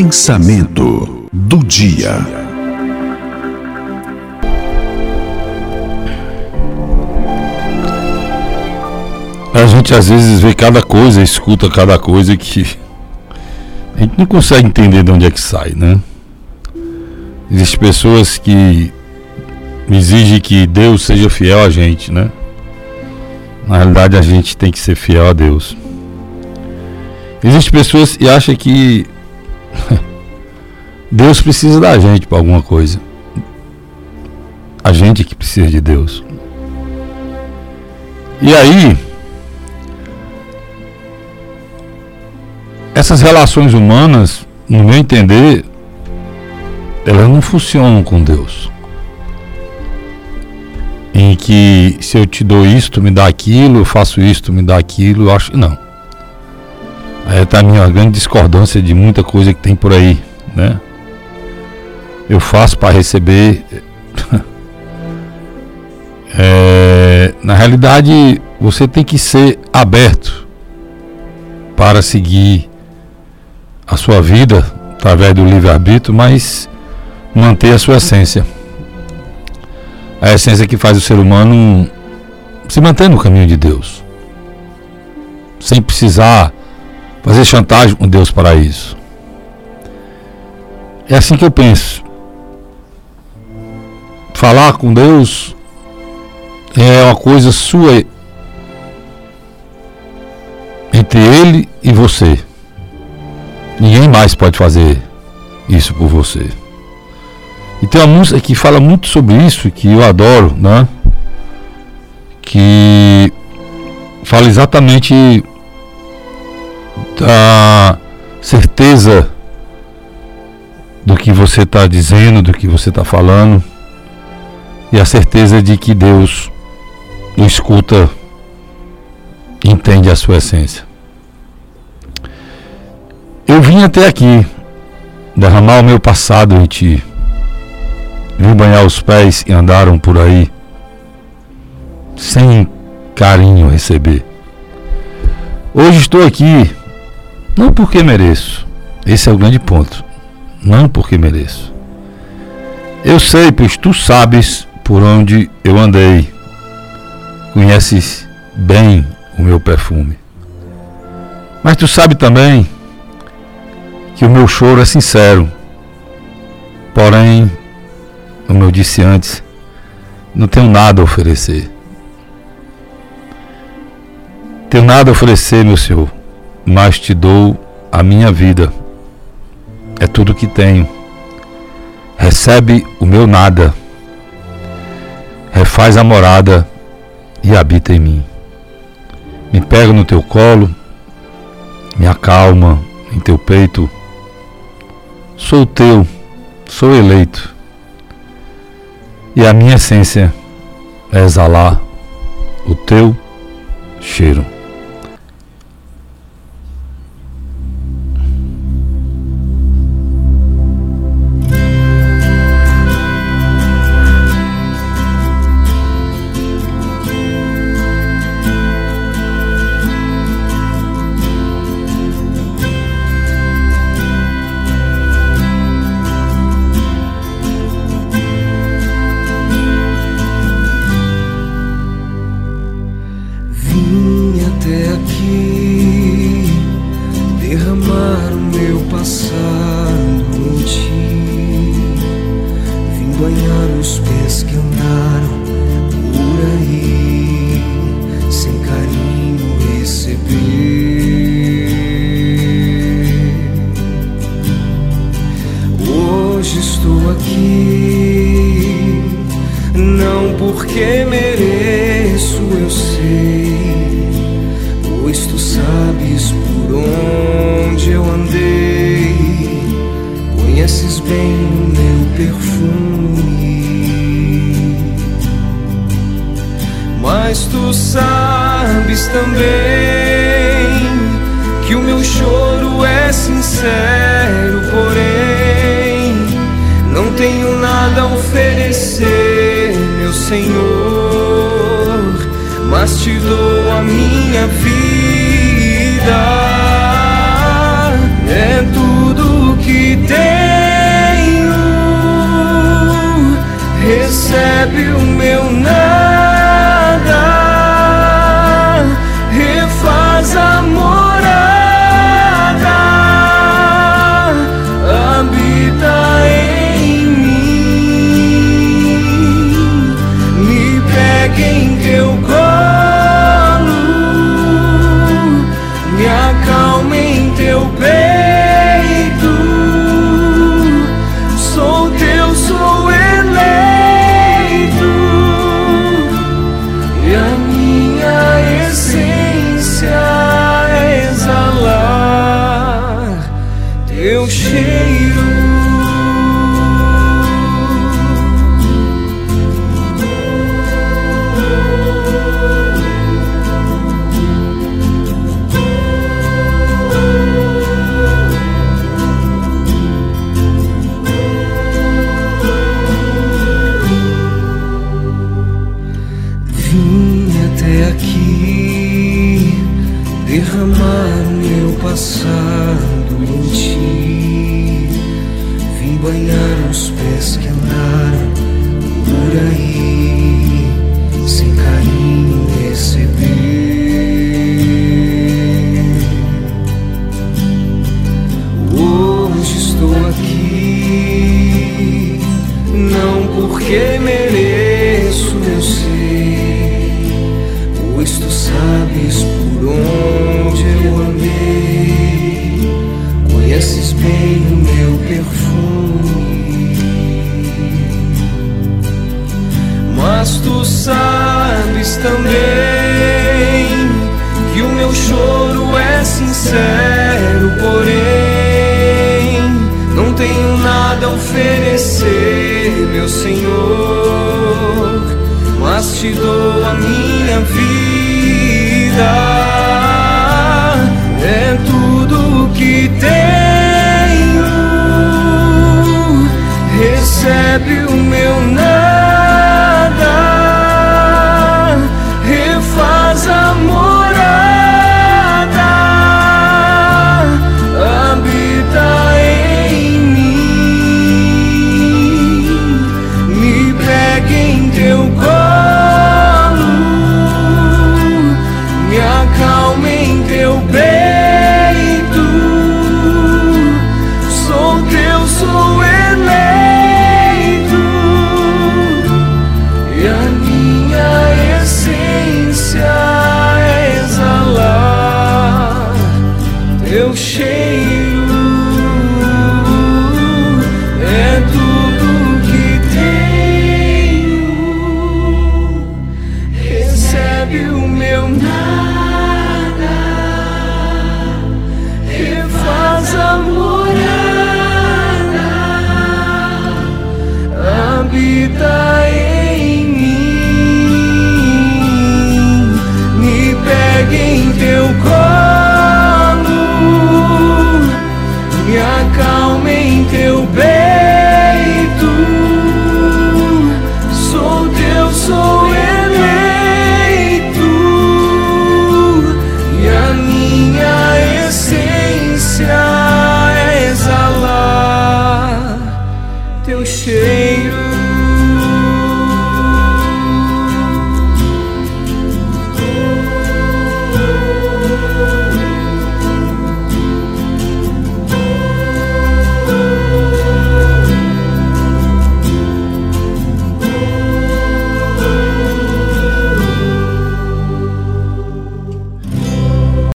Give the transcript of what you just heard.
Pensamento do dia. A gente às vezes vê cada coisa, escuta cada coisa que a gente não consegue entender de onde é que sai, né? Existem pessoas que exigem que Deus seja fiel a gente, né? Na realidade a gente tem que ser fiel a Deus. Existem pessoas que acham que Deus precisa da gente para alguma coisa. A gente que precisa de Deus. E aí, essas relações humanas, no meu entender, elas não funcionam com Deus. Em que se eu te dou isto, me dá aquilo, eu faço isto, me dá aquilo, eu acho não. Está a minha grande discordância de muita coisa que tem por aí, né? Eu faço para receber. é, na realidade, você tem que ser aberto para seguir a sua vida através do livre-arbítrio, mas manter a sua essência. A essência que faz o ser humano se manter no caminho de Deus, sem precisar fazer chantagem com Deus para isso. É assim que eu penso. Falar com Deus é uma coisa sua entre Ele e você. Ninguém mais pode fazer isso por você. E tem uma música que fala muito sobre isso, que eu adoro, né? Que fala exatamente da certeza do que você está dizendo, do que você está falando, e a certeza de que Deus o escuta, entende a sua essência. Eu vim até aqui derramar o meu passado em ti. Vim banhar os pés e andaram por aí sem carinho receber. Hoje estou aqui não porque mereço. Esse é o grande ponto. Não porque mereço. Eu sei, pois tu sabes por onde eu andei. Conheces bem o meu perfume. Mas tu sabe também que o meu choro é sincero. Porém, como eu disse antes, não tenho nada a oferecer. Tenho nada a oferecer, meu Senhor mas te dou a minha vida. É tudo que tenho. Recebe o meu nada. Refaz a morada e habita em mim. Me pega no teu colo, me acalma em teu peito. Sou teu, sou eleito. E a minha essência é exalar o teu cheiro. Estou aqui, não porque mereço, eu sei, pois tu sabes por onde eu andei, conheces bem o meu perfume. Mas tu sabes também que o meu choro é sincero, merecer, meu Senhor, mas te dou a minha vida. É tudo que tenho, recebe o meu nome. Eu chego. também que o meu choro é sincero, porém não tenho nada a oferecer, meu Senhor, mas te dou a minha cantar.